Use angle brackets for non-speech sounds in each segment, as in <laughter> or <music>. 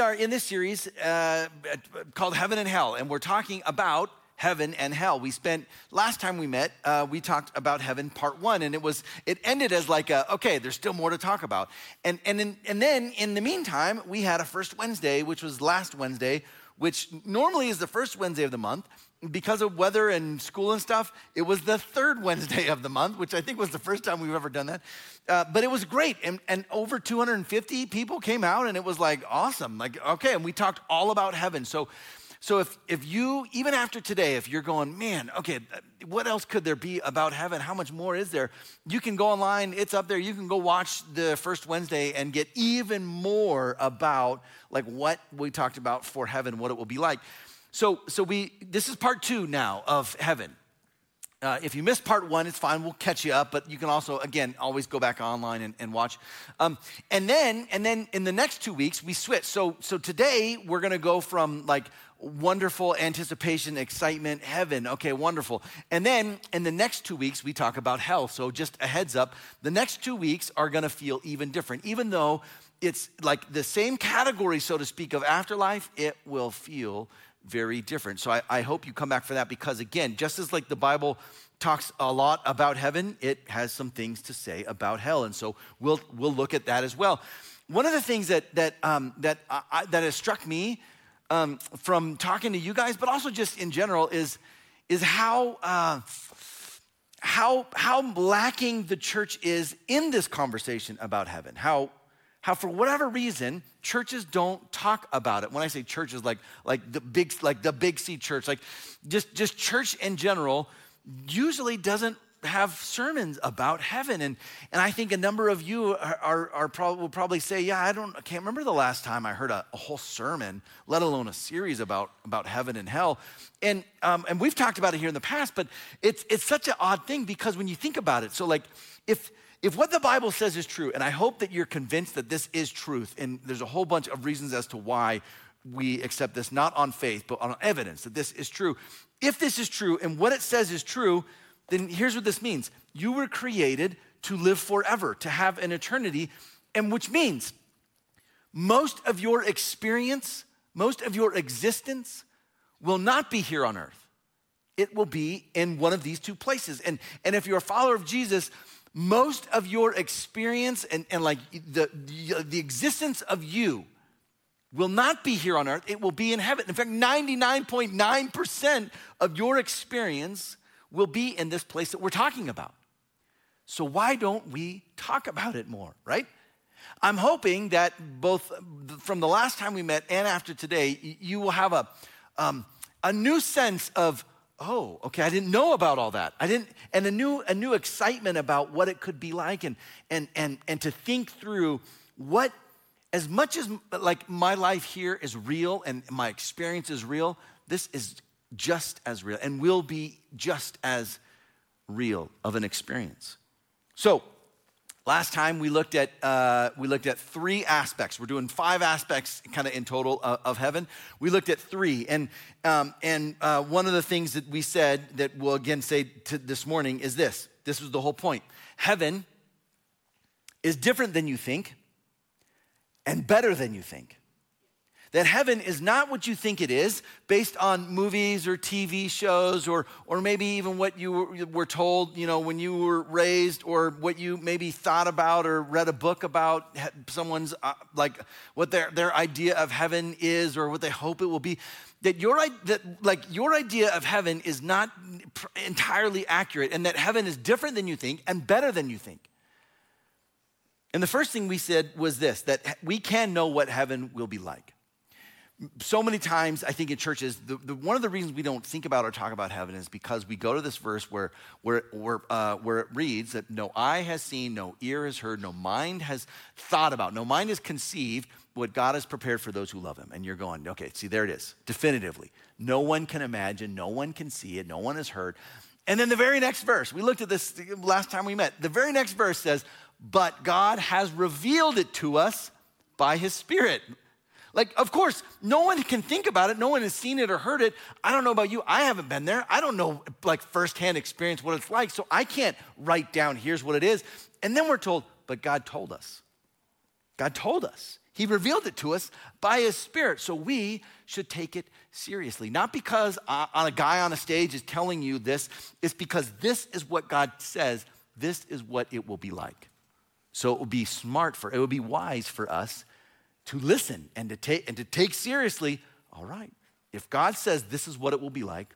we are in this series uh, called Heaven and Hell, and we're talking about heaven and hell. We spent last time we met, uh, we talked about heaven part one, and it was it ended as like a okay, there's still more to talk about, and and in, and then in the meantime, we had a first Wednesday, which was last Wednesday, which normally is the first Wednesday of the month. Because of weather and school and stuff, it was the third <laughs> Wednesday of the month, which I think was the first time we've ever done that. Uh, but it was great. And, and over 250 people came out, and it was like awesome. Like, okay, and we talked all about heaven. So so if, if you, even after today, if you're going, man, okay, what else could there be about heaven? How much more is there? You can go online, it's up there. You can go watch the first Wednesday and get even more about like what we talked about for heaven, what it will be like. So, so we, this is part two now of heaven. Uh, if you missed part one, it's fine. We'll catch you up. But you can also, again, always go back online and, and watch. Um, and then, and then in the next two weeks, we switch. So, so today we're going to go from like wonderful anticipation, excitement, heaven. Okay, wonderful. And then in the next two weeks, we talk about hell. So just a heads up, the next two weeks are going to feel even different. Even though it's like the same category, so to speak, of afterlife, it will feel very different. So I, I hope you come back for that because, again, just as like the Bible talks a lot about heaven, it has some things to say about hell. And so we'll, we'll look at that as well. One of the things that, that, um, that, I, that has struck me um, from talking to you guys, but also just in general, is, is how, uh, how, how lacking the church is in this conversation about heaven. How, how for whatever reason, churches don't talk about it. When I say churches, like, like, the, big, like the big C church, like just, just church in general, usually doesn't have sermons about heaven. And, and I think a number of you are, are, are probably, will probably say, yeah, I, don't, I can't remember the last time I heard a, a whole sermon, let alone a series about, about heaven and hell. And, um, and we've talked about it here in the past, but it's, it's such an odd thing because when you think about it, so like if, if what the Bible says is true, and I hope that you're convinced that this is truth, and there's a whole bunch of reasons as to why we accept this, not on faith, but on evidence that this is true. If this is true and what it says is true, then here's what this means you were created to live forever, to have an eternity, and which means most of your experience, most of your existence will not be here on earth. It will be in one of these two places. And, and if you're a follower of Jesus, most of your experience and, and like the, the, existence of you will not be here on earth. It will be in heaven. In fact, 99.9% of your experience will be in this place that we're talking about. So, why don't we talk about it more, right? I'm hoping that both from the last time we met and after today, you will have a, um, a new sense of, oh, okay, I didn't know about all that. I didn't, and a new, a new excitement about what it could be like and, and, and, and to think through what, as much as like my life here is real and my experience is real, this is just as real and will be just as real of an experience. So, last time we looked at uh, we looked at three aspects. We're doing five aspects, kind of in total, of, of, heaven. We looked at three, and um, and uh, one of the things that we said that we'll again say this morning is this. This was the whole point. Heaven is different than you think, and better than you think. That heaven is not what you think it is based on movies or TV shows or, or maybe even what you were, told, you know, when you were raised or what you maybe thought about or read a book about someone's, uh, like what their, their idea of heaven is or what they hope it will be. That your, that like your idea of heaven is not entirely accurate and that heaven is different than you think and better than you think. And the first thing we said was this that we can know what heaven will be like so many times i think in churches the, the, one of the reasons we don't think about or talk about heaven is because we go to this verse where, where, where, uh, where it reads that no eye has seen no ear has heard no mind has thought about no mind has conceived what god has prepared for those who love him. And you're going okay see there it is definitively. No one can imagine no one can see it no one has heard. And then the very next verse we looked at this last time we met. The very next verse says but god has revealed it to us by his spirit like, of course, no one can think about it. No one has seen it or heard it. I don't know about you. I haven't been there. I don't know, like, firsthand experience what it's like. So I can't write down, here's what it is. And then we're told, but God told us. God told us. He revealed it to us by His Spirit. So we should take it seriously. Not because uh, a guy on a stage is telling you this, it's because this is what God says, this is what it will be like. So it would be smart for, it would be wise for us to listen and to take, and to take seriously, all right, if God says this is what it will be like,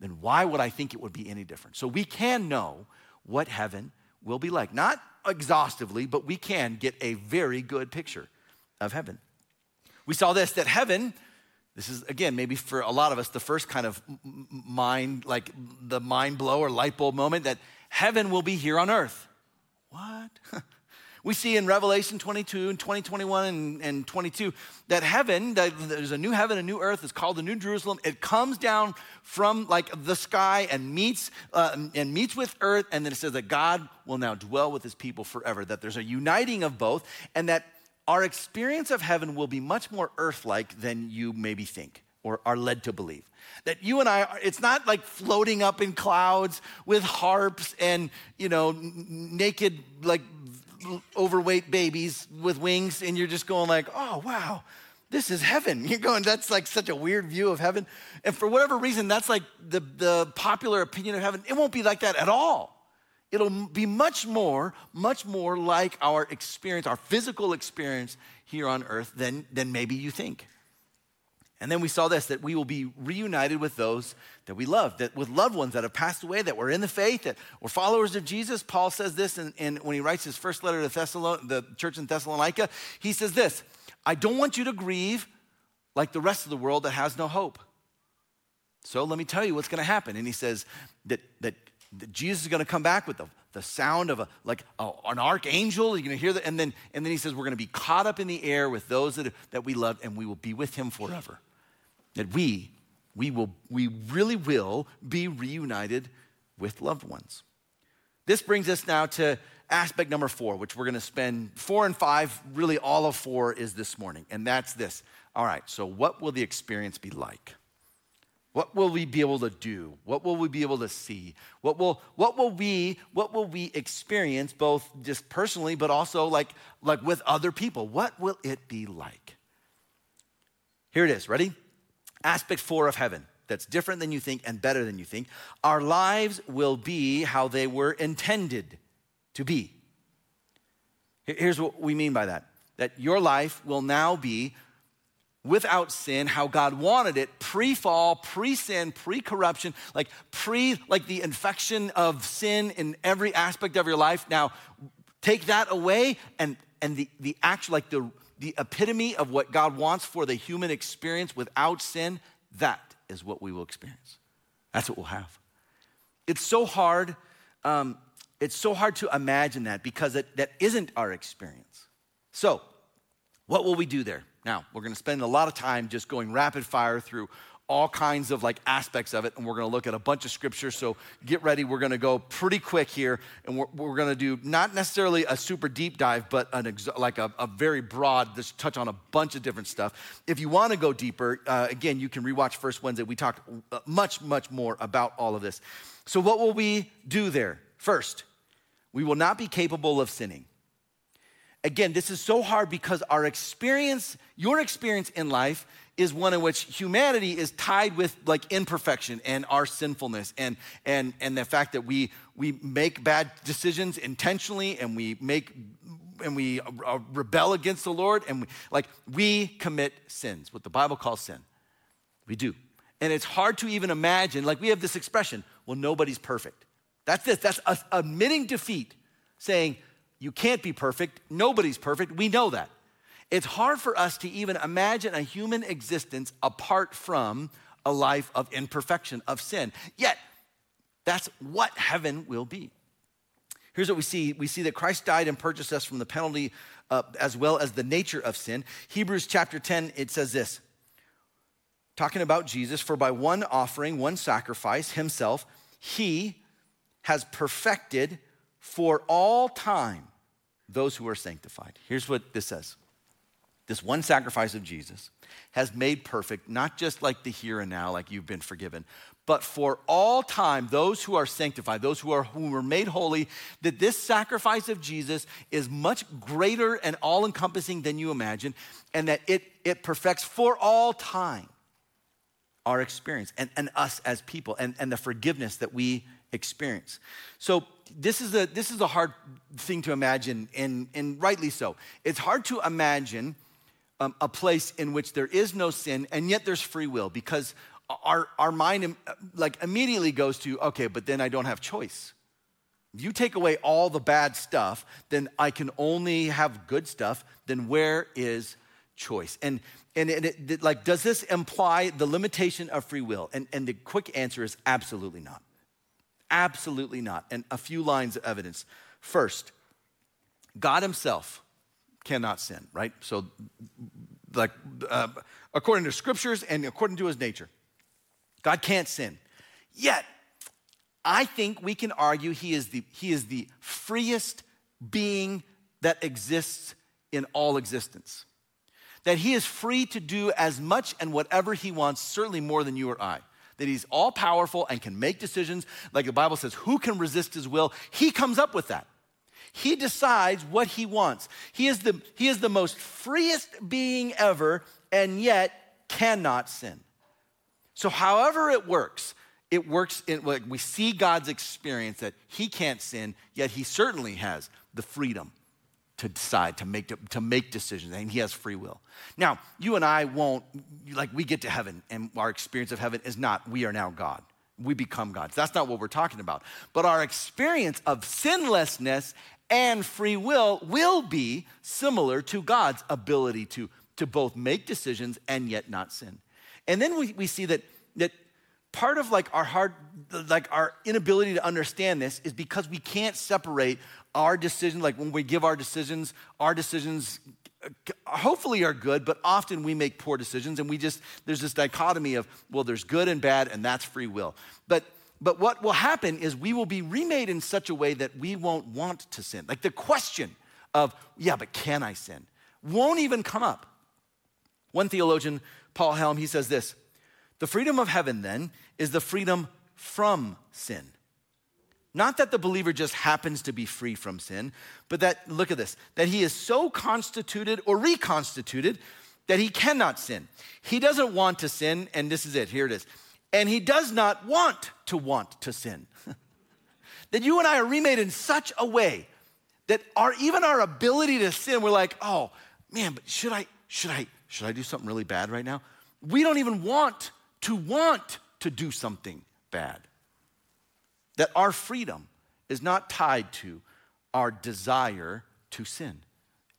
then why would I think it would be any different? So we can know what heaven will be like. Not exhaustively, but we can get a very good picture of heaven. We saw this that heaven, this is again, maybe for a lot of us, the first kind of mind, like the mind blow or light bulb moment that heaven will be here on earth. What? <laughs> We see in Revelation 22 and 2021 and, and 22 that heaven, that there's a new heaven, a new earth. It's called the New Jerusalem. It comes down from like the sky and meets uh, and meets with earth, and then it says that God will now dwell with His people forever. That there's a uniting of both, and that our experience of heaven will be much more earth-like than you maybe think or are led to believe. That you and I, are, it's not like floating up in clouds with harps and, you know, naked, like overweight babies with wings, and you're just going like, oh, wow, this is heaven. <laughs> You're going, that's like such a weird view of heaven. And for whatever reason, that's like the, the popular opinion of heaven. It won't be like that at all. It'll be much more, much more like our experience, our physical experience here on earth than, than maybe you think. And then we saw this that we will be reunited with those that we love, that with loved ones that have passed away, that were in the faith, that were followers of Jesus. Paul says this in, in when he writes his first letter to Thessalon, the church in Thessalonica. He says this I don't want you to grieve like the rest of the world that has no hope. So let me tell you what's going to happen. And he says that, that, that Jesus is going to come back with the, the sound of a, like a, an archangel. You're going to hear that. And then, and then he says, we're going to be caught up in the air with those that, that we love, and we will be with him forever that we, we, will, we really will be reunited with loved ones. This brings us now to aspect number four, which we're going to spend four and five, really all of four is this morning, and that's this. All right, so what will the experience be like? What will we be able to do? What will we be able to see? What will, what will we what will we experience both just personally but also like like with other people? What will it be like? Here it is. Ready? Aspect four of heaven that's different than you think and better than you think. Our lives will be how they were intended to be. Here's what we mean by that that your life will now be without sin how god wanted it pre-fall pre-sin pre-corruption like pre like the infection of sin in every aspect of your life now take that away and and the the actual like the the epitome of what God wants for the human experience without sin, that is what we will experience. That's what we'll have. It's so hard. Um, it's so hard to imagine that because it, that isn't our experience. So, what will we do there? Now, we're going to spend a lot of time just going rapid fire through all kinds of like aspects of it and we're going to look at a bunch of scriptures. So get ready we're going to go pretty quick here and we're, we're going to do not necessarily a super deep dive but an ex- like a, a, very broad just touch on a bunch of different stuff. If you want to go deeper uh, again you can rewatch first wednesday. We talked uh, much much more about all of this. So what will we do there? First we will not be capable of sinning again this is so hard because our experience your experience in life is one in which humanity is tied with like imperfection and our sinfulness and and and the fact that we we make bad decisions intentionally and we make and we uh, rebel against the Lord and we, like we commit sins what the Bible calls sin. We do. And it's hard to even imagine like we have this expression well nobody's perfect. That's this that's admitting defeat saying you can't be perfect nobody's perfect we know that it's hard for us to even imagine a human existence apart from a life of imperfection, of sin. Yet, that's what heaven will be. Here's what we see we see that Christ died and purchased us from the penalty uh, as well as the nature of sin. Hebrews chapter 10, it says this talking about Jesus, for by one offering, one sacrifice, himself, he has perfected for all time those who are sanctified. Here's what this says this one sacrifice of Jesus, has made perfect, not just like the here and now, like you've been forgiven, but for all time, those who are sanctified, those who are who were made holy, that this sacrifice of Jesus is much greater and all encompassing than you imagine, and that it, it perfects for all time our experience and, and us as people and, and the forgiveness that we experience. So this is a this is a hard thing to imagine, and, and rightly so. It's hard to imagine um, a place in which there is no sin and yet there's free will because our, our mind like immediately goes to, okay, but then I don't have choice. If you take away all the bad stuff, then I can only have good stuff. Then where is choice? And and it, it, like, does this imply the limitation of free will? And and the quick answer is absolutely not. Absolutely not. And a few lines of evidence. First, God Himself cannot sin, right? So, like, uh, according to scriptures and according to His nature. God can't sin. Yet, I think we can argue he is the, he is the freest being that exists in all existence. That he is free to do as much and whatever he wants, certainly more than you or I. That he's all powerful and can make decisions. Like the Bible says, who can resist his will? He comes up with that. He decides what he wants. He is the, he is the most freest being ever, and yet cannot sin. So, however it works, it works in like we see God's experience that he can't sin, yet he certainly has the freedom to decide, to make, to make decisions, and he has free will. Now, you and I won't, like, we get to heaven, and our experience of heaven is not, we are now God. We become gods. That's not what we're talking about. But our experience of sinlessness and free will will be similar to God's ability to, to both make decisions and yet not sin. And then we, we see that, that part of like our hard, like our inability to understand this is because we can't separate our decisions, like when we give our decisions, our decisions uh, hopefully are good, but often we make poor decisions and we just, there's this dichotomy of, well, there's good and bad and that's free will. But but what will happen is we will be remade in such a way that we won't want to sin. Like the question of, yeah, but can I sin? Won't even come up. One theologian Paul Helm, he says this The freedom of heaven, then, is the freedom from sin. Not that the believer just happens to be free from sin, but that, look at this, that he is so constituted or reconstituted that he cannot sin. He doesn't want to sin, and this is it, here it is. And he does not want to want to sin. <laughs> that you and I are remade in such a way that our even our ability to sin, we're like, oh man, but should I, should I, should I do something really bad right now? We don't even want to want to do something bad. That our freedom is not tied to our desire to sin.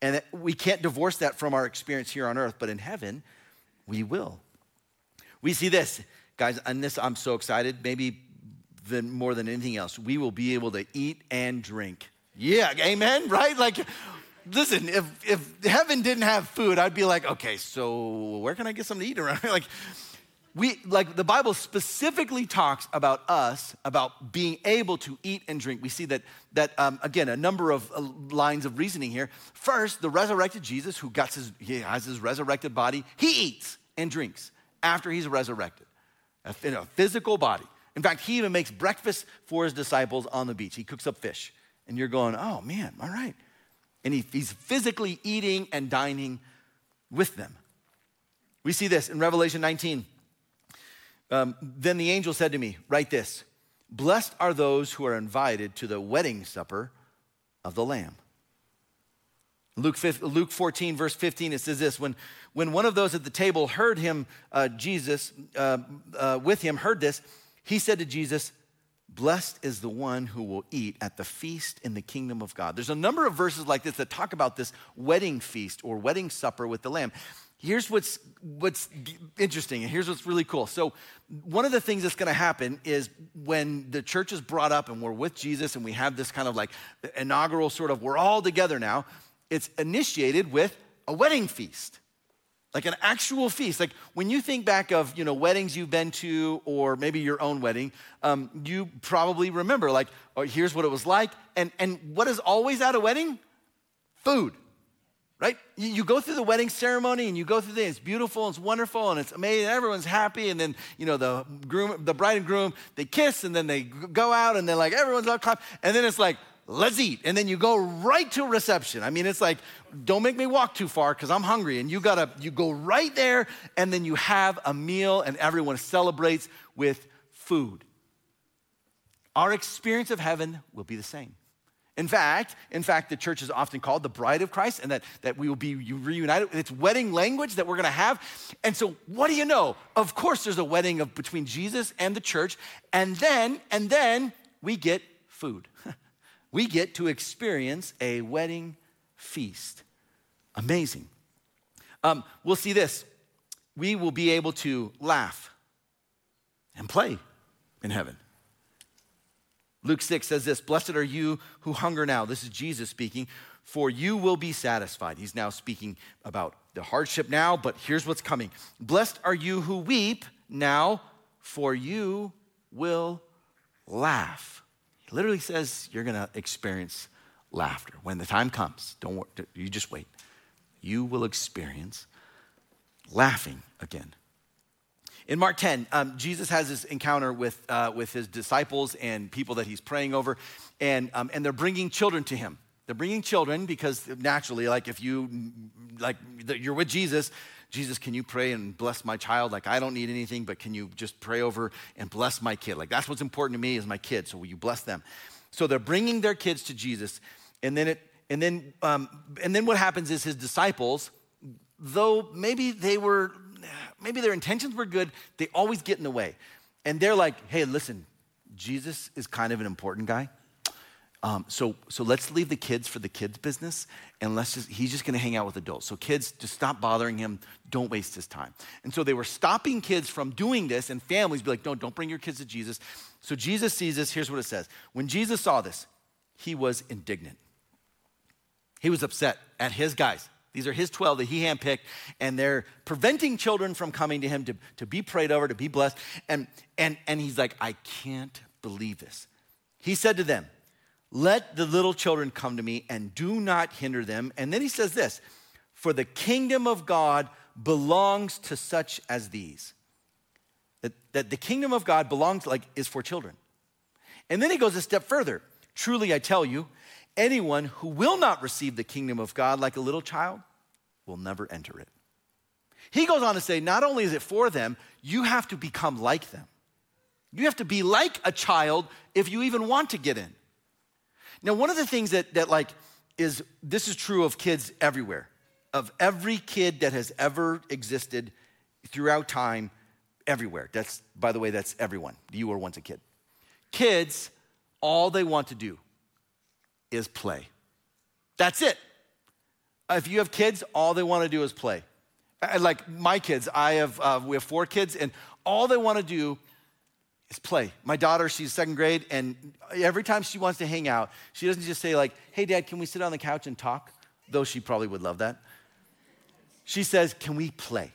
And that we can't divorce that from our experience here on earth, but in heaven, we will. We see this, guys, and this I'm so excited, maybe than more than anything else. We will be able to eat and drink. Yeah, amen, <laughs> right? Like listen, if, if heaven didn't have food, I'd be like, okay, so where can I get something to eat around? <laughs> like, we, like the Bible specifically talks about us, about being able to eat and drink. We see that, that um, again, a number of uh, lines of reasoning here. First, the resurrected Jesus, who got his, he has his resurrected body, he eats and drinks after he's resurrected, in a physical body. In fact, he even makes breakfast for his disciples on the beach. He cooks up fish. And you're going, oh man, all right and he, he's physically eating and dining with them. We see this in Revelation 19. Um, then the angel said to me, Write this Blessed are those who are invited to the wedding supper of the Lamb. Luke, 5, Luke 14, verse 15, it says this when, when one of those at the table heard him, uh, Jesus, uh, uh, with him, heard this, he said to Jesus, Blessed is the one who will eat at the feast in the kingdom of God. There's a number of verses like this that talk about this wedding feast or wedding supper with the Lamb. Here's what's, what's interesting, and here's what's really cool. So, one of the things that's gonna happen is when the church is brought up and we're with Jesus and we have this kind of like inaugural sort of, we're all together now, it's initiated with a wedding feast like an actual feast. Like when you think back of you know weddings you've been to, or maybe your own wedding, um, you probably remember like, oh, here's what it was like. And and what is always at a wedding? Food, right? You, you, go through the wedding ceremony and you go through the, it's beautiful, it's wonderful, and it's amazing. Everyone's happy, and then you know the groom, the bride and groom, they kiss, and then they go out, and then like everyone's all clap, and then it's like let's eat, and then you go right to reception. I mean, it's like don't make me walk too far because I'm hungry, and you gotta you go right there, and then you have a meal, and everyone celebrates with food. Our experience of heaven will be the same. In fact, in fact, the church is often called the bride of Christ, and that, that we will be reunited. It's wedding language that we're gonna have. And so, what do you know? Of course, there's a wedding of between Jesus and the church, and then, and then we get food. <laughs> we get to experience a wedding feast. Amazing. Um, we'll see this. We will be able to laugh and play in heaven. Luke 6 says this Blessed are you who hunger now. This is Jesus speaking, for you will be satisfied. He's now speaking about the hardship now, but here's what's coming. Blessed are you who weep now, for you will laugh. He literally says you're going to experience laughter. When the time comes, don't worry, you just wait. You will experience laughing again. In Mark 10, um, Jesus has this encounter with, uh, with his disciples and people that he's praying over, and, um, and they're bringing children to him. They're bringing children because naturally, like if you, like you're with Jesus, Jesus, can you pray and bless my child? Like I don't need anything, but can you just pray over and bless my kid? Like that's what's important to me is my kid. So will you bless them? So they're bringing their kids to Jesus, and then it, and then, um, and then what happens is his disciples, though maybe they were maybe their intentions were good, they always get in the way. And they're like, hey, listen, Jesus is kind of an important guy. Um, so, so let's leave the kids for the kids' business, and let's just, he's just gonna hang out with adults. So, kids, just stop bothering him. Don't waste his time. And so they were stopping kids from doing this, and families be like, no, don't bring your kids to Jesus. So Jesus sees this. Here's what it says When Jesus saw this, he was indignant. He was upset at his guys. These are his 12 that he handpicked, and they're preventing children from coming to him to, to be prayed over, to be blessed. And, and, and he's like, I can't believe this. He said to them, Let the little children come to me and do not hinder them. And then he says this For the kingdom of God belongs to such as these. That, that the kingdom of God belongs, like, is for children. And then he goes a step further. Truly, I tell you, Anyone who will not receive the kingdom of God like a little child will never enter it. He goes on to say, not only is it for them, you have to become like them. You have to be like a child if you even want to get in. Now, one of the things that, that like is this is true of kids everywhere, of every kid that has ever existed throughout time, everywhere. That's, by the way, that's everyone. You were once a kid. Kids, all they want to do is play. That's it. Uh, if you have kids, all they want to do is play. Uh, uh, like my kids, I have uh, we have four kids, and all they want to do is play. My daughter, she's second grade, and every time she wants to hang out, she doesn't just say like, "Hey, Dad, can we sit on the couch and talk?" Though she probably would love that. She says, "Can we play?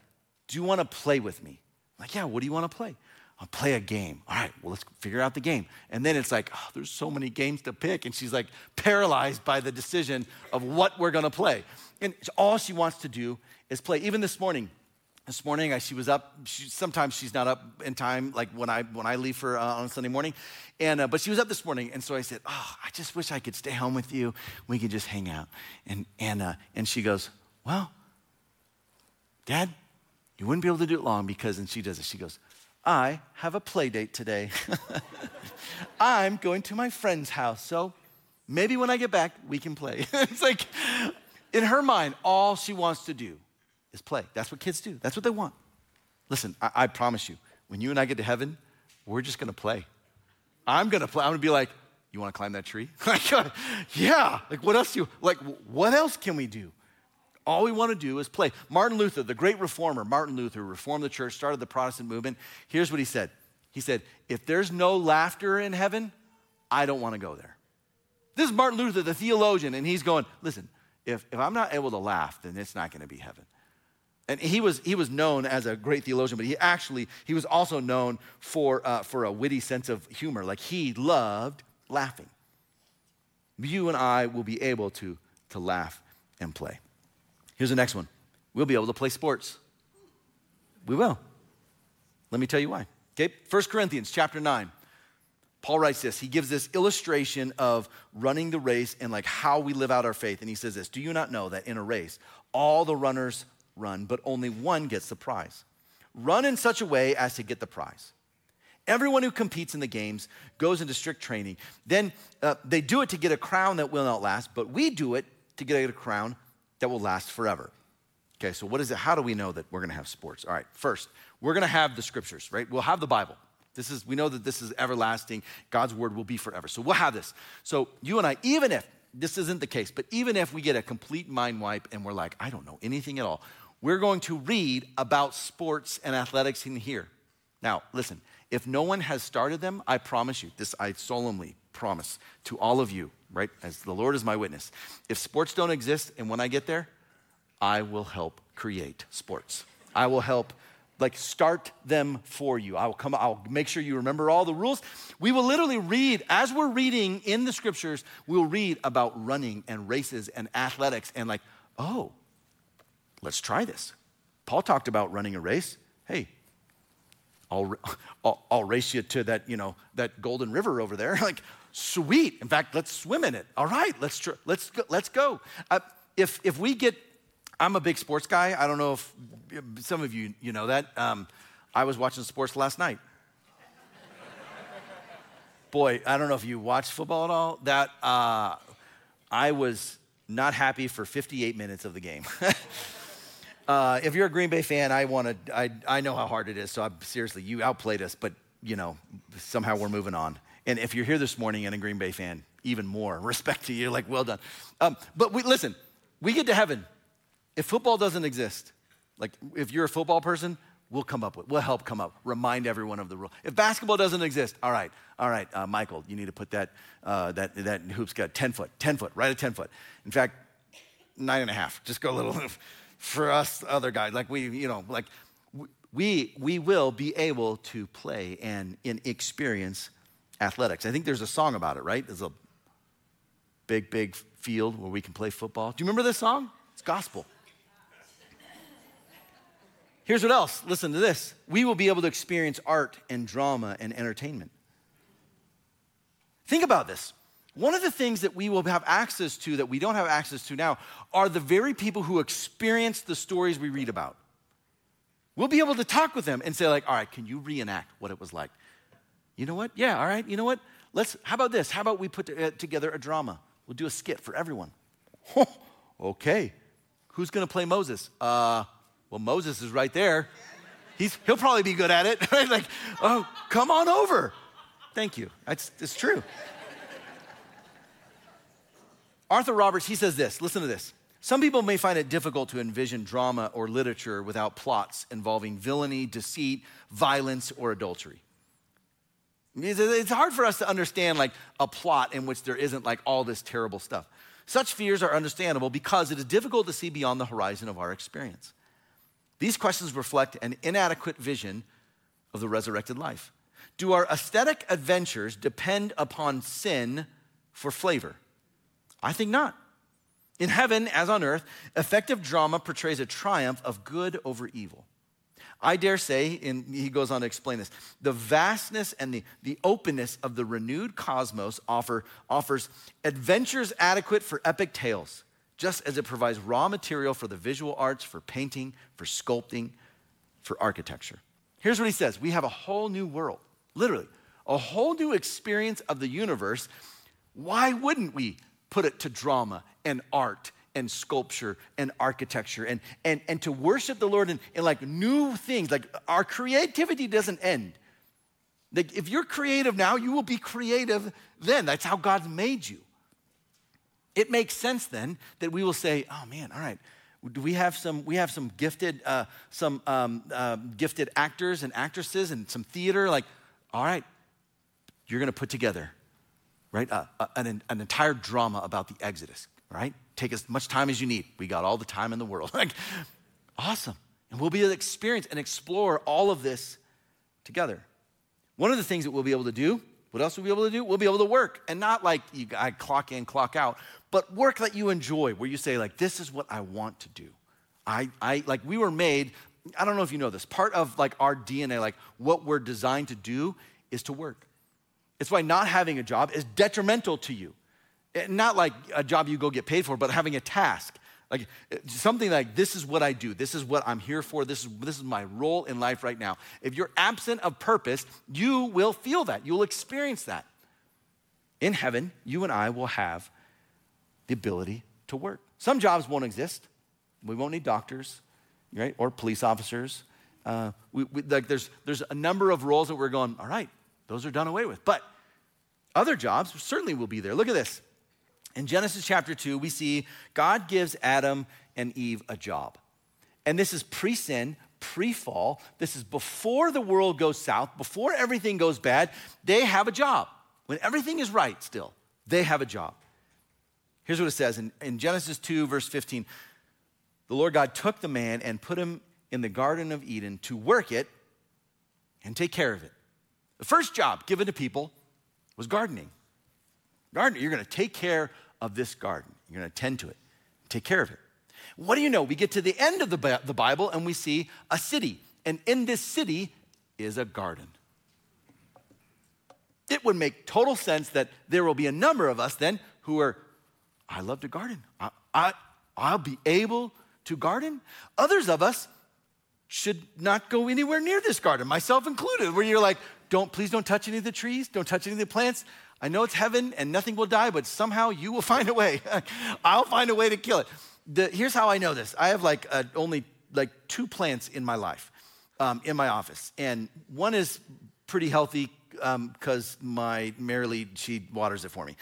Do you want to play with me?" I'm like, yeah. What do you want to play? I'll play a game. All right, well, let's figure out the game. And then it's like, oh, there's so many games to pick. And she's like paralyzed by the decision of what we're gonna play. And all she wants to do is play. Even this morning, this morning she was up. She, sometimes she's not up in time, like when I when I leave her uh, on Sunday morning. And uh, but she was up this morning, and so I said, "Oh, I just wish I could stay home with you. We could just hang out." And and uh, and she goes, "Well, Dad, you wouldn't be able to do it long because." And she does it. She goes, I have a play date today. <laughs> I'm going to my friend's house, so maybe when I get back, we can play. <laughs> it's like, in her mind, all she wants to do is play. That's what kids do, that's what they want. Listen, I, I promise you, when you and I get to heaven, we're just gonna play. I'm gonna play. I'm gonna be like, you wanna climb that tree? <laughs> yeah. Like, what else do you, like, what else can we do? All we want to do is play. Martin Luther, the great reformer, Martin Luther, reformed the church, started the Protestant movement. Here's what he said He said, If there's no laughter in heaven, I don't want to go there. This is Martin Luther, the theologian, and he's going, Listen, if, if I'm not able to laugh, then it's not going to be heaven. And he was, he was known as a great theologian, but he actually, he was also known for, uh, for a witty sense of humor. Like he loved laughing. You and I will be able to, to laugh and play. Here's the next one we'll be able to play sports. We will. Let me tell you why. Okay, 1 Corinthians chapter 9. Paul writes this. He gives this illustration of running the race and like how we live out our faith. And he says this Do you not know that in a race, all the runners run, but only one gets the prize? Run in such a way as to get the prize. Everyone who competes in the games goes into strict training. Then uh, they do it to get a crown that will not last, but we do it to get a crown that will last forever. Okay, so what is it? How do we know that we're to have sports? All right, first, we're to have the scriptures, right? We'll have the Bible. This is we know that this is everlasting. God's word will be forever. So we'll have this. So you and I, even if this isn't the case, but even if we get a complete mind wipe and we're like, I don't know anything at all, we're going to read about sports and athletics in here. Now, listen, if no one has started them, I promise you, this I solemnly promise to all of you, right? As the Lord is my witness. If sports don't exist and when I get there, I will help create sports. I will help like start them for you. I'll come I'll make sure you remember all the rules. We will literally read as we're reading in the scriptures, we'll read about running and races and athletics and like, "Oh, let's try this." Paul talked about running a race. Hey, I'll, <laughs> I'll, I'll, race you to that, you know, that golden river over there. <laughs> like, sweet. In fact, let's swim in it. All right, let's, tr- let's go. Let's go. Uh, if, if we get, I'm a big sports guy. I don't know if some of you, you know that. Um, I was watching sports last night. Boy, I don't know if you watch football at all. That, uh, I was not happy for 58 minutes of the game. <laughs> Uh, if you're a Green Bay fan, I want to. I, I know how hard it is. So I'm, seriously, you outplayed us, but you know somehow we're moving on. And if you're here this morning and a Green Bay fan, even more <laughs> respect to you. Like, well done. Um, but we, listen, we get to heaven. If football doesn't exist, like if you're a football person, we'll come up with, we'll help come up, remind everyone of the rule. If basketball doesn't exist, all right, all right, uh, Michael, you need to put that, uh, that, that hoop's got 10 foot, 10 foot, right at 10 foot. In fact, nine and a half, just go a little, <laughs> for us other guys. Like we, you know, like we we will be able to play and, and experience athletics. I think there's a song about it, right? There's a big, big field where we can play football. Do you remember this song? It's gospel. Here's what else. Listen to this. We will be able to experience art and drama and entertainment. Think about this. One of the things that we will have access to that we don't have access to now are the very people who experience the stories we read about. We'll be able to talk with them and say, like, all right, can you reenact what it was like? You know what? Yeah, all right. You know what? Let's, how about this? How about we put uh, together a drama? We'll do a skit for everyone. <laughs> okay. Who's going to play Moses? Uh, well, Moses is right there. He's, he'll probably be good at it, <laughs> right? Like, oh, come on over. Thank you. That's, it's true. Arthur Roberts, he says this listen to this. Some people may find it difficult to envision drama or literature without plots involving villainy, deceit, violence, or adultery. It's hard for us to understand like a plot in which there isn't like all this terrible stuff. Such fears are understandable because it is difficult to see beyond the horizon of our experience. These questions reflect an inadequate vision of the resurrected life. Do our aesthetic adventures depend upon sin for flavor? I think not. In heaven, as on earth, effective drama portrays a triumph of good over evil. I dare say, and he goes on to explain this, the vastness and the, the openness of the renewed cosmos offer, offers adventures adequate for epic tales, just as it provides raw material for the visual arts, for painting, for sculpting, for architecture. Here's what he says We have a whole new world, literally, a whole new experience of the universe. Why wouldn't we put it to drama and art and sculpture and architecture and, and, and to worship the Lord in, in like new things. Like our creativity doesn't end. Like if you're creative now, you will be creative then. That's how God made you. It makes sense then that we will say, oh man, all right, do we have some we have some gifted uh, some um, uh, gifted actors and actresses and some theater like all right you're going to put together right? Uh, uh, an, an entire drama about the Exodus, right? Take as much time as you need. We got all the time in the world. <laughs> like, awesome. And we'll be able to experience and explore all of this together. One of the things that we'll be able to do, what else will we'll be able to do? We'll be able to work and not like you I clock in, clock out, but work that you enjoy, where you say, like, this is what I want to do. I, I like we were made, I don't know if you know this, part of like our DNA, like what we're designed to do is to work. It's why not having a job is detrimental to you. Eh, not like a job you go get paid for, but having a task. Like something like this is what I do. This is what I'm here for. This is, this is my role in life right now. If you're absent of purpose, you will feel that. You'll experience that. In heaven, you and I will have the ability to work. Some jobs won't exist. We won't need doctors, right? Or police officers. Uh, we, we, like there's, there's a number of roles that we're going, all right, those are done away with. But other jobs certainly will be there. Look at this. In Genesis chapter 2, we see God gives Adam and Eve a job. And this is pre sin, pre fall. This is before the world goes south, before everything goes bad. They have a job. When everything is right still, they have a job. Here's what it says in, in Genesis 2, verse 15 The Lord God took the man and put him in the Garden of Eden to work it and take care of it. The first job given to people was gardening. Gardener, you're going to take care of this garden. You're going to tend to it, take care of it. What do you know? We get to the end of the, the Bible and we see a city. And in this city is a garden. It would make total sense that there will be a number of us then who are, I love to garden. I, I, I'll be able to garden. Others of us should not go anywhere near this garden, myself included, where you're like, don't, please don't touch any of the trees, don't touch any of the plants. I know it's heaven and nothing will die, but somehow you will <laughs> find a way. I'll find a way to kill it. The, here's how I know this. I have like uh, only like two plants in my life, um, in my office, and one is pretty healthy because um, my Marilee she waters it for me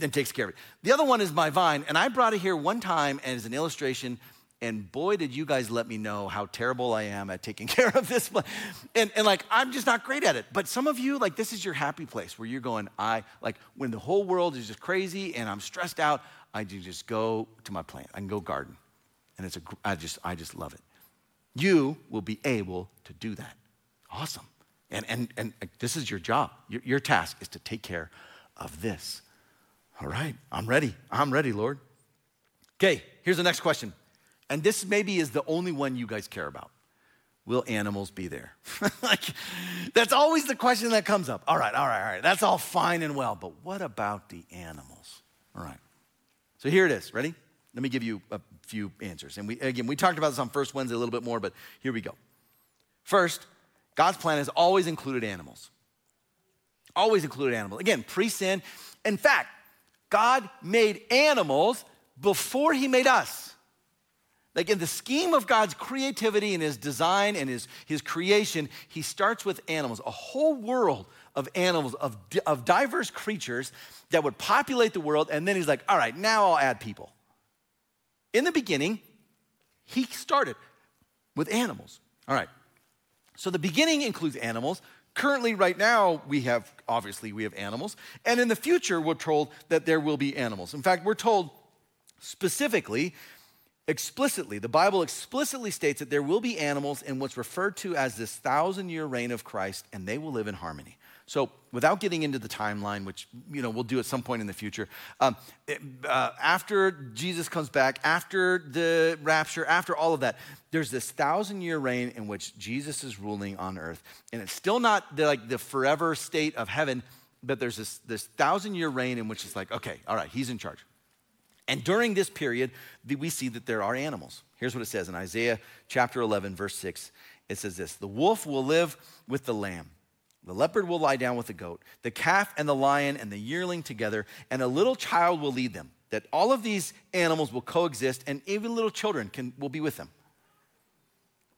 and takes care of it. The other one is my vine, and I brought it here one time as an illustration and boy, did you guys let me know how terrible I am at taking <laughs> care of this. And, and like, I'm just not great at it. But some of you, like, this is your happy place where you're going, I, like, when the whole world is just crazy and I'm stressed out, I just go to my plant. I can go garden. And it's a, I just, I just love it. You will be able to do that. Awesome. And, and, and uh, this is your job. Your, your task is to take care of this. All right, I'm ready. I'm ready, Lord. Okay, here's the next question and this maybe is the only one you guys care about. Will animals be there? <laughs> like, that's always the question that comes up. All right, all right, all right. That's all fine and well, but what about the animals? All right. So here it is. Ready? Let me give you a few answers. And we again, we talked about this on first Wednesday a little bit more, but here we go. First, God's plan has always included animals. Always included animals. Again, pre-sin. In fact, God made animals before he made us. Like in the scheme of God's creativity and his design and his, his creation, he starts with animals, a whole world of animals, of, of diverse creatures that would populate the world. And then he's like, all right, now I'll add people. In the beginning, he started with animals. All right. So the beginning includes animals. Currently, right now, we have, obviously, we have animals. And in the future, we're told that there will be animals. In fact, we're told specifically explicitly, the Bible explicitly states that there will be animals in what's referred to as this thousand year reign of Christ, and they will live in harmony. So, without getting into the timeline, which you know we'll do at some point in the future, um, uh, after Jesus comes back, after the rapture, after all of that, there's this thousand year reign in which Jesus is ruling on earth, and it's still not the, like the forever state of heaven, but there's this this thousand year reign in which it's like, okay, all right, he's in charge. And during this period, we see that there are animals. Here's what it says in Isaiah chapter 11, verse 6. It says this The wolf will live with the lamb, the leopard will lie down with the goat, the calf and the lion and the yearling together, and a little child will lead them. That all of these animals will coexist, and even little children can, will be with them.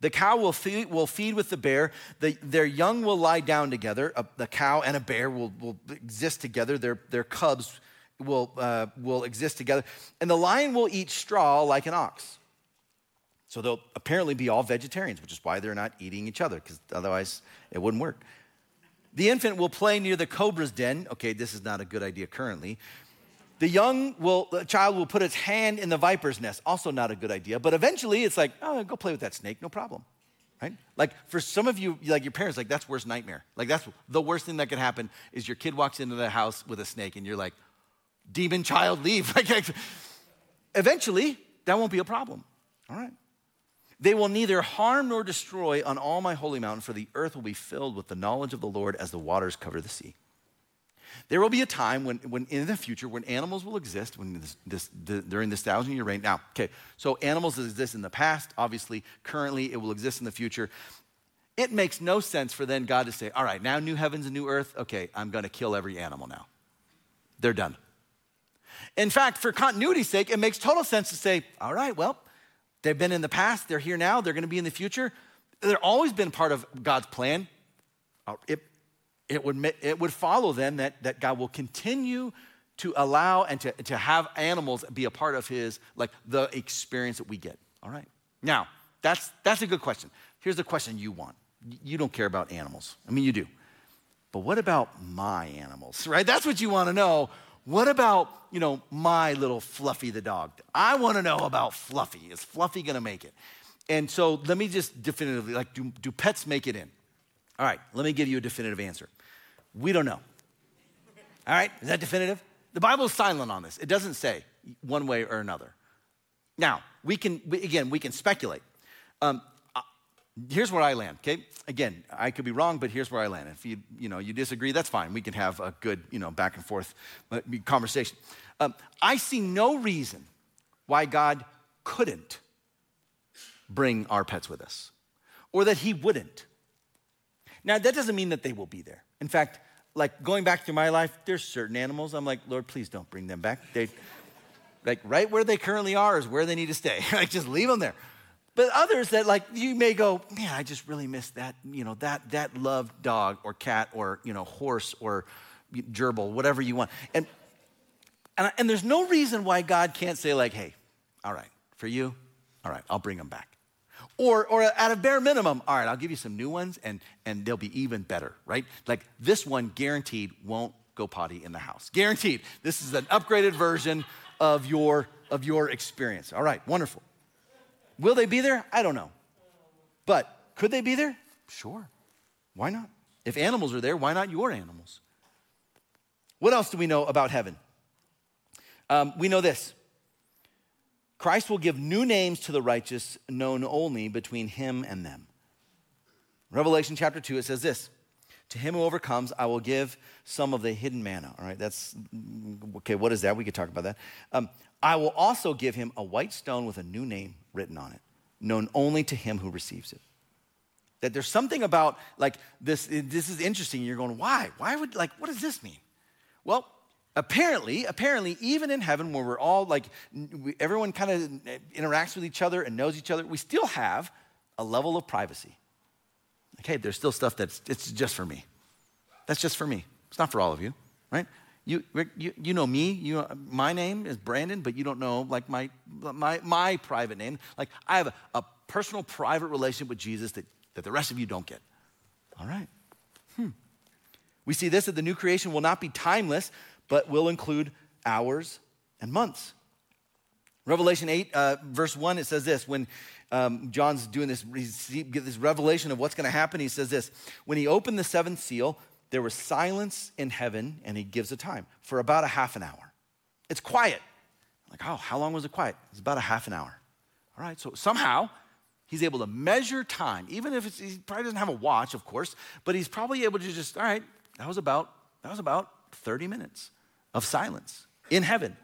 The cow will feed, will feed with the bear. The, their young will lie down together. A, the cow and a bear will, will exist together. Their, their cubs will, uh, will exist together. And the lion will eat straw like an ox. So they'll apparently be all vegetarians, which is why they're not eating each other, because otherwise it wouldn't work. The infant will play near the cobra's den. Okay, this is not a good idea currently. The young will, the child will put its hand in the viper's nest. Also not a good idea. But eventually it's like, oh, go play with that snake, no problem. Right? Like for some of you, like your parents, like that's worst nightmare. Like that's the worst thing that could happen is your kid walks into the house with a snake and you're like, demon child leave. <laughs> Eventually, that won't be a problem. All right. They will neither harm nor destroy on all my holy mountain, for the earth will be filled with the knowledge of the Lord as the waters cover the sea. There will be a time when, when in the future when animals will exist when this, this, the, during this thousand year reign. Now, okay, so animals exist in the past, obviously. Currently, it will exist in the future. It makes no sense for then God to say, all right, now new heavens and new earth, okay, I'm to kill every animal now. They're done. In fact, for continuity's sake, it makes total sense to say, all right, well, they've been in the past, they're here now, they're going to be in the future. They've always been part of God's plan. Uh, it, it, would, it would follow then that, that God will continue to allow and to, to have animals be a part of his, like the experience that we get. All right. Now, that's, that's a good question. Here's the question you want. You don't care about animals. I mean, you do. But what about my animals, <laughs> right? That's what you want to know. What about, you know, my little Fluffy the dog? I want to know about Fluffy. Is Fluffy going to make it? And so let me just definitively, like, do, do pets make it in? All right, let me give you a definitive answer. We don't know. All right, is that definitive? The Bible is silent on this. It doesn't say one way or another. Now, we can, we, again, we can speculate. Um, here's where I land, okay? Again, I could be wrong, but here's where I land. If you, you, know, you disagree, that's fine. We can have a good, you know, back and forth uh, conversation. Um, I see no reason why God couldn't bring our pets with us or that he wouldn't. Now, that doesn't mean that they will be there. In fact, like going back through my life, there's certain animals I'm like, Lord, please don't bring them back. They, like, right where they currently are is where they need to stay. <laughs> like, just leave them there. But others that like you may go, man, I just really miss that, you know, that that loved dog or cat or you know horse or gerbil, whatever you want. And and, and there's no reason why God can't say like, hey, all right, for you, all right, I'll bring them back. Or, or at a bare minimum, all right, I'll give you some new ones and, and they'll be even better, right? Like this one guaranteed won't go potty in the house. Guaranteed. This is an upgraded version of your, of your experience. All right, wonderful. Will they be there? I don't know. But could they be there? Sure. Why not? If animals are there, why not your animals? What else do we know about heaven? Um, we know this Christ will give new names to the righteous, known only between him and them. Revelation chapter 2, it says this To him who overcomes, I will give some of the hidden manna. All right, that's okay. What is that? We could talk about that. Um, I will also give him a white stone with a new name written on it, known only to him who receives it. That there's something about like this, this is interesting. You're going, why? Why would, like, what does this mean? Well, apparently, apparently, even in heaven where we're all like, everyone kind of interacts with each other and knows each other, we still have a level of privacy. Okay, there's still stuff that's it's just for me. That's just for me. It's not for all of you, right? You, you, you know me, you, my name is Brandon, but you don't know like my, my, my private name. Like I have a, a personal private relationship with Jesus that, that the rest of you don't get. All right. Hmm. We see this that the new creation will not be timeless, but will include hours and months. Revelation 8, uh, verse 1, it says this when um, John's doing this, this revelation of what's going to happen. He says this When he opened the seventh seal, there was silence in heaven, and he gives a time for about a half an hour. It's quiet. Like, oh, how long was it quiet? It's about a half an hour. All right, so somehow he's able to measure time, even if he probably doesn't have a watch, of course, but he's probably able to just, all right, that was about, that was about 30 minutes of silence in heaven.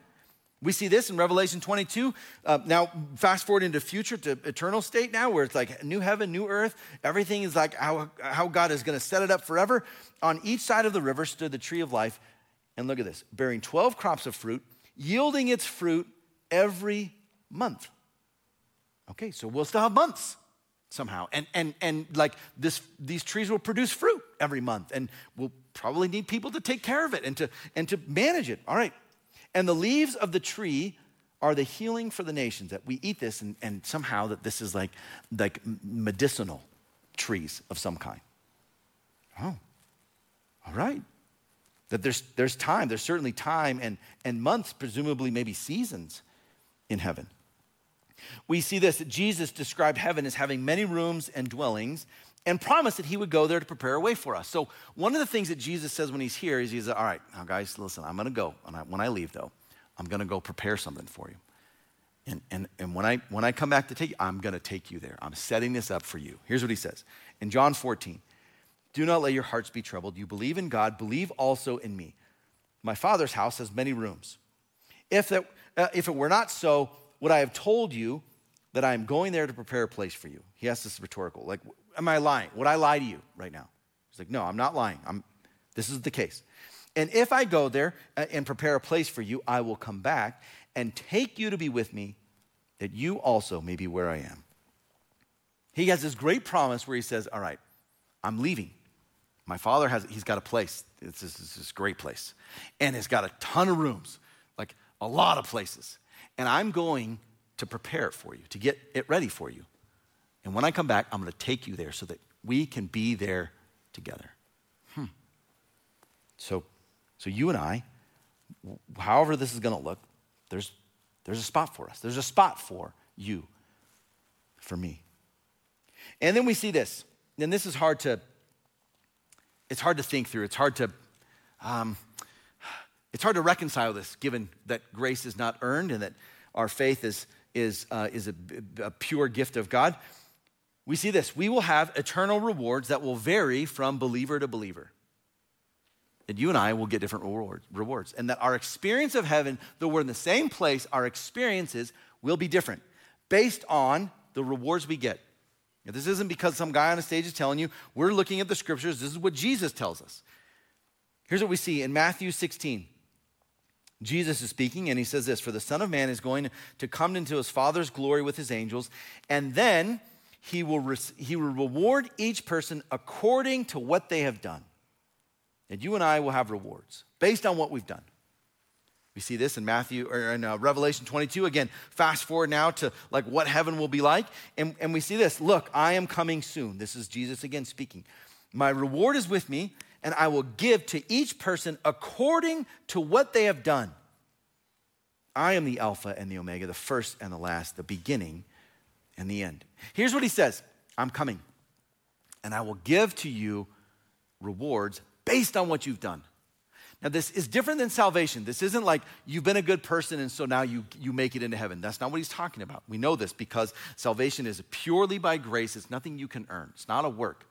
We see this in Revelation 22. Uh, now, fast forward into future to eternal state now, where it's like new heaven, new earth. Everything is like how, how God is going to set it up forever. On each side of the river stood the tree of life. And look at this bearing 12 crops of fruit, yielding its fruit every month. Okay, so we'll still have months somehow. And, and, and like this, these trees will produce fruit every month. And we'll probably need people to take care of it and to, and to manage it. All right, and the leaves of the tree are the healing for the nations, that we eat this and, and somehow that this is like, like medicinal trees of some kind. Oh, all right. That there's, there's time, there's certainly time and, and months, presumably maybe seasons in heaven. We see this that Jesus described heaven as having many rooms and dwellings and promised that he would go there to prepare a way for us. So, one of the things that Jesus says when he's here is, He's, All right, now, guys, listen, I'm going to go. I, when I leave, though, I'm going to go prepare something for you. And, and, and when, I, when I come back to take you, I'm going to take you there. I'm setting this up for you. Here's what he says in John 14 Do not let your hearts be troubled. You believe in God, believe also in me. My Father's house has many rooms. If, that, uh, if it were not so, would I have told you that I am going there to prepare a place for you? He asks this rhetorical. Like, am I lying? Would I lie to you right now? He's like, no, I'm not lying. I'm, this is the case. And if I go there uh, and prepare a place for you, I will come back and take you to be with me, that you also may be where I am. He has this great promise where he says, All right, I'm leaving. My father has, he's got a place. It's this, it's this great place. And it's got a ton of rooms, like a lot of places. And I'm going to prepare it for you, to get it ready for you. And when I come back, I'm going to take you there so that we can be there together. Hmm. So, so you and I, however this is going to look, there's, there's a spot for us. There's a spot for you, for me. And then we see this. And this is hard to, it's hard to think through. It's hard to, um, it's hard to reconcile this given that grace is not earned and that our faith is, is, uh, is a, a pure gift of God. We see this. We will have eternal rewards that will vary from believer to believer that you and I will get different rewards. And that our experience of heaven, though we're in the same place, our experiences will be different based on the rewards we get. Now, this isn't because some guy on a stage is telling you, we're looking at the scriptures. This is what Jesus tells us. Here's what we see in Matthew 16. Jesus is speaking, and he says this For the Son of Man is going to come into his Father's glory with his angels, and then he will, re- he will reward each person according to what they have done and you and I will have rewards based on what we've done. We see this in Matthew or in uh, Revelation 22. Again, fast forward now to like what heaven will be like. And, and we see this look, I am coming soon. This is Jesus again speaking. My reward is with me, and I will give to each person according to what they have done. I am the Alpha and the Omega, the first and the last, the beginning and the end. Here's what he says I'm coming, and I will give to you rewards based on what you've done. Now, this is different than salvation. This isn't like you've been a good person and so now you, you make it into heaven. That's not what he's talking about. We know this because salvation is purely by grace, it's nothing you can earn, it's not a work.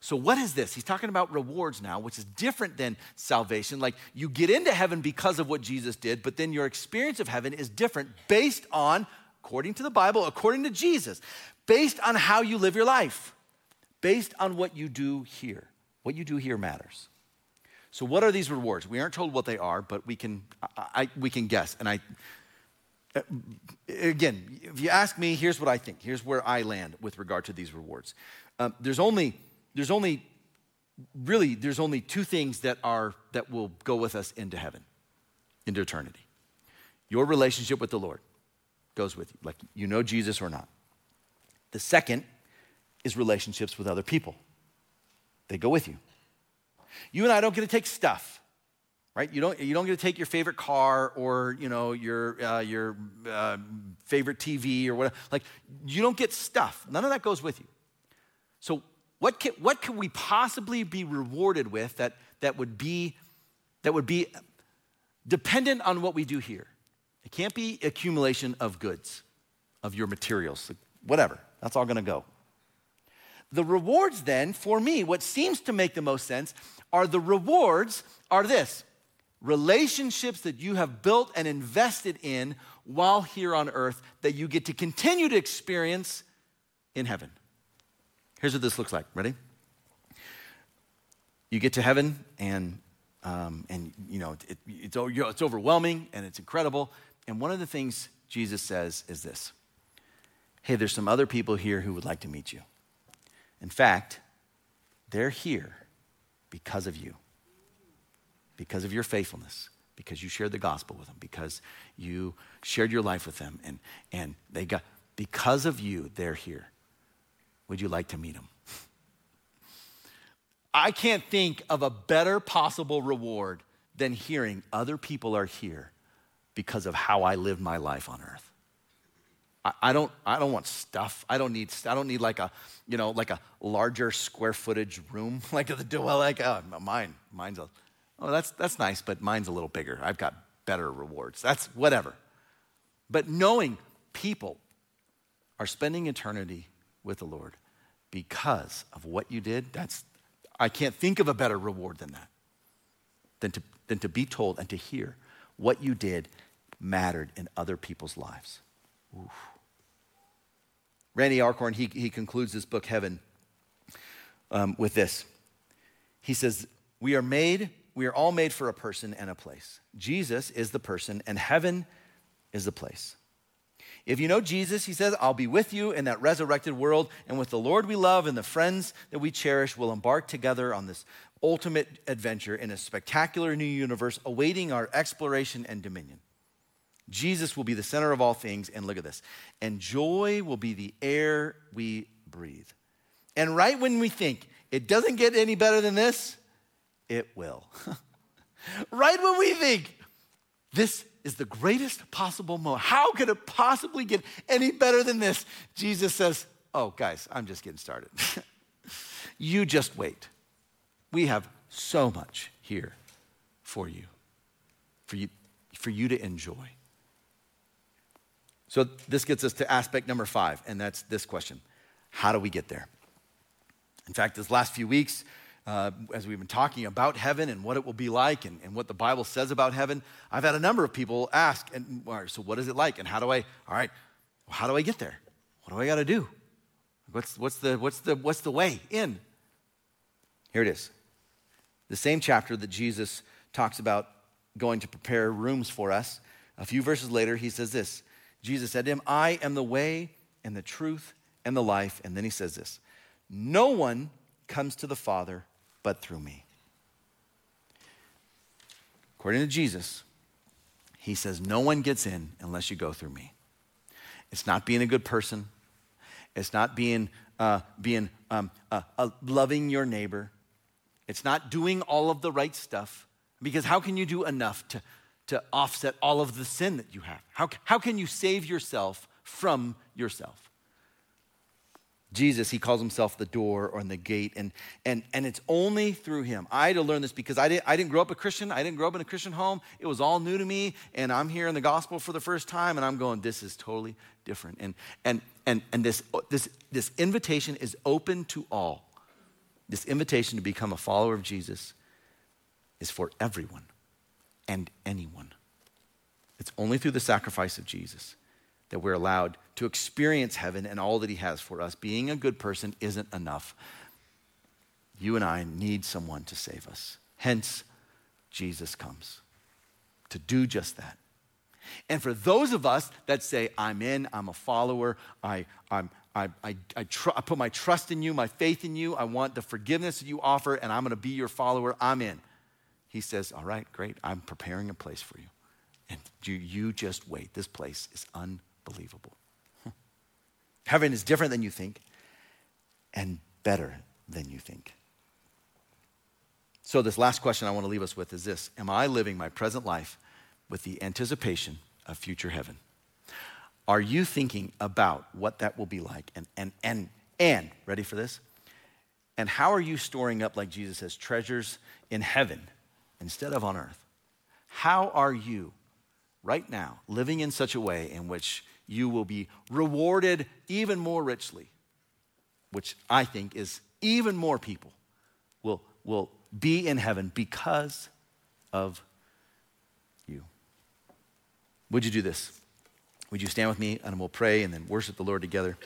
So, what is this? He's talking about rewards now, which is different than salvation. Like you get into heaven because of what Jesus did, but then your experience of heaven is different based on, according to the Bible, according to Jesus, based on how you live your life, based on what you do here. What you do here matters. So, what are these rewards? We aren't told what they are, but we can, I, we can guess. And I, again, if you ask me, here's what I think. Here's where I land with regard to these rewards. Um, there's only, there's only, really, there's only two things that are that will go with us into heaven, into eternity. Your relationship with the Lord goes with you, like you know Jesus or not. The second is relationships with other people they go with you. You and I don't get to take stuff, right? You don't, you don't get to take your favorite car or, you know, your, uh, your uh, favorite TV or whatever. Like, you don't get stuff. None of that goes with you. So what can, what can we possibly be rewarded with that, that, would be, that would be dependent on what we do here? It can't be accumulation of goods, of your materials, whatever. That's all to go. The rewards, then, for me, what seems to make the most sense are the rewards are this relationships that you have built and invested in while here on earth that you get to continue to experience in heaven. Here's what this looks like. Ready? You get to heaven, and um, and you know it, it's it's overwhelming and it's incredible. And one of the things Jesus says is this: Hey, there's some other people here who would like to meet you. In fact, they're here because of you, because of your faithfulness, because you shared the gospel with them, because you shared your life with them, and, and they got, because of you, they're here. Would you like to meet them? I can't think of a better possible reward than hearing other people are here because of how I lived my life on earth. I, don't, I don't want stuff. I don't need, I don't need like a, you know, like a larger square footage room, <laughs> like the, well, like, oh, mine, mine's a, oh, that's, that's nice, but mine's a little bigger. I've got better rewards. That's whatever. But knowing people are spending eternity with the Lord because of what you did, that's, I can't think of a better reward than that, than to, than to be told and to hear what you did mattered in other people's lives. Oof. Randy Alcorn, he, he concludes this book, Heaven, um, with this. He says, We are made, we are all made for a person and a place. Jesus is the person, and heaven is the place. If you know Jesus, he says, I'll be with you in that resurrected world, and with the Lord we love and the friends that we cherish, we'll embark together on this ultimate adventure in a spectacular new universe awaiting our exploration and dominion. Jesus will be the center of all things, and look at this. And joy will be the air we breathe. And right when we think it doesn't get any better than this, it will. <laughs> right when we think this is the greatest possible moment, how could it possibly get any better than this? Jesus says, Oh, guys, I'm just getting started. <laughs> you just wait. We have so much here for you, for you, for you to enjoy. So, this gets us to aspect number five, and that's this question How do we get there? In fact, this last few weeks, uh, as we've been talking about heaven and what it will be like and, and, what the Bible says about heaven, I've had a number of people ask, and so what is it like? And how do I, all right, well, how do I get there? What do I got to do? What's, what's, the, what's, the, what's the way in? Here it is. The same chapter that Jesus talks about going to prepare rooms for us. A few verses later, he says this Jesus said to him, I am the way and the truth and the life. And then he says this No one comes to the Father but through me. According to Jesus, he says, No one gets in unless you go through me. It's not being a good person, it's not being, uh, being um, uh, uh, loving your neighbor, it's not doing all of the right stuff. Because how can you do enough to, to offset all of the sin that you have? How, how can you save yourself from yourself? Jesus, he calls himself the door or the gate, and, and, and it's only through him. I had to learn this because I, didn't I didn't grow up a Christian. I didn't grow up in a Christian home. It was all new to me, and I'm here in the gospel for the first time, and I'm going, this is totally different. And, and, and, and this, this, this invitation is open to all. This invitation to become a follower of Jesus is for everyone and anyone. It's only through the sacrifice of Jesus that we're allowed to experience heaven and all that He has for us. Being a good person isn't enough. You and I need someone to save us. Hence, Jesus comes to do just that. And for those of us that say, I'm in, I'm a follower, I, I'm, I, I, I, tr- I put my trust in you, my faith in you, I want the forgiveness that you offer, and I'm going to be your follower, I'm in. He says, All right, great. I'm preparing a place for you. And you, you just wait. This place is unbelievable. <laughs> Heaven is different than you think and better than you think. So, this last question I want to leave us with is this Am I living my present life with the anticipation of future heaven? Are you thinking about what that will be like? And, and, and, and, ready for this? And how are you storing up, like Jesus says, treasures in heaven instead of on earth. How are you right now living in such a way in which you will be rewarded even more richly, which I think is even more people will, will be in heaven because of you? Would you do this? Would you stand with me and we'll pray and then worship the Lord together?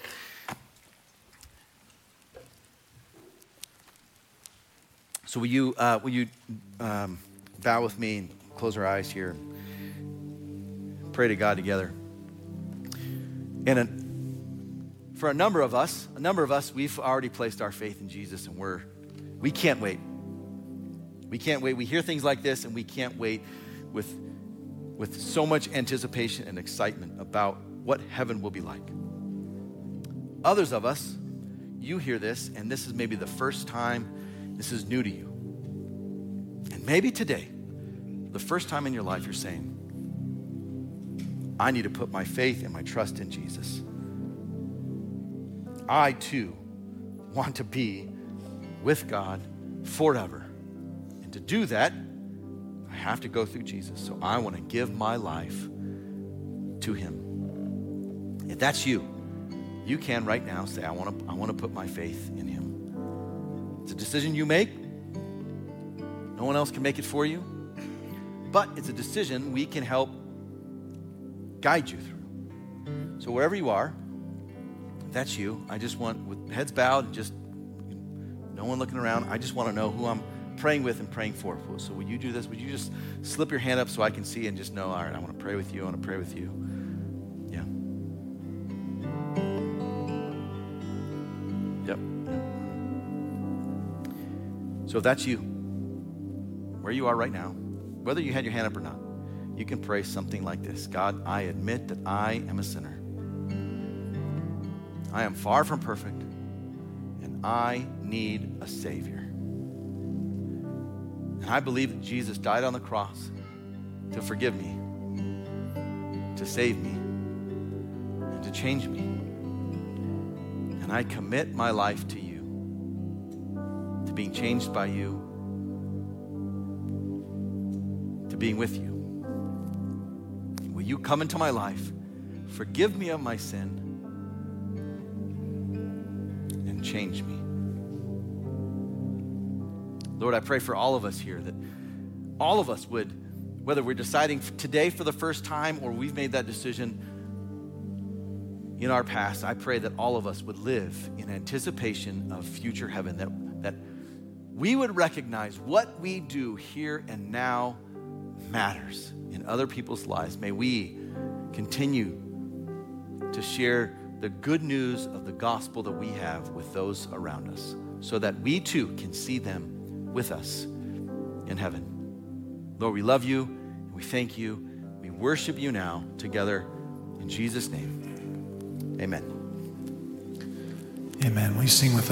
So, will you, uh, will you um, bow with me and close our eyes here? Pray to God together. And a, for a number of us, a number of us, we've already placed our faith in Jesus and we're, we can't wait. We can't wait. We hear things like this and we can't wait with, with so much anticipation and excitement about what heaven will be like. Others of us, you hear this, and this is maybe the first time this is new to you. And maybe today, the first time in your life, you're saying, I need to put my faith and my trust in Jesus. I too want to be with God forever. And to do that, have to go through Jesus. So I want to give my life to Him. If that's you, you can right now say, I want to I want to put my faith in him. It's a decision you make. No one else can make it for you. But it's a decision we can help guide you through. So wherever you are, if that's you, I just want with heads bowed and just no one looking around, I just want to know who I'm praying with and praying for. So would you do this? Would you just slip your hand up so I can see and just know, all right, I want to pray with you. I want to pray with you. Yeah. Yep. So if that's you, where you are right now, whether you had your hand up or not, you can pray something like this God, I admit that I am a sinner. I am far from perfect, and I need a Savior. And I believe that Jesus died on the cross to forgive me, to save me, and to change me. And I commit my life to you, to being changed by you, to being with you. Will you come into my life, forgive me of my sin, and change me? Lord, I pray for all of us here that all of us would, whether we're deciding today for the first time or we've made that decision in our past, I pray that all of us would live in anticipation of future heaven, that, that we would recognize what we do here and now matters in other people's lives. May we continue to share the good news of the gospel that we have with those around us so that we too can see them with us in heaven. Lord, we love you. We thank you. We worship you now together in Jesus' name. Amen. Amen. We sing with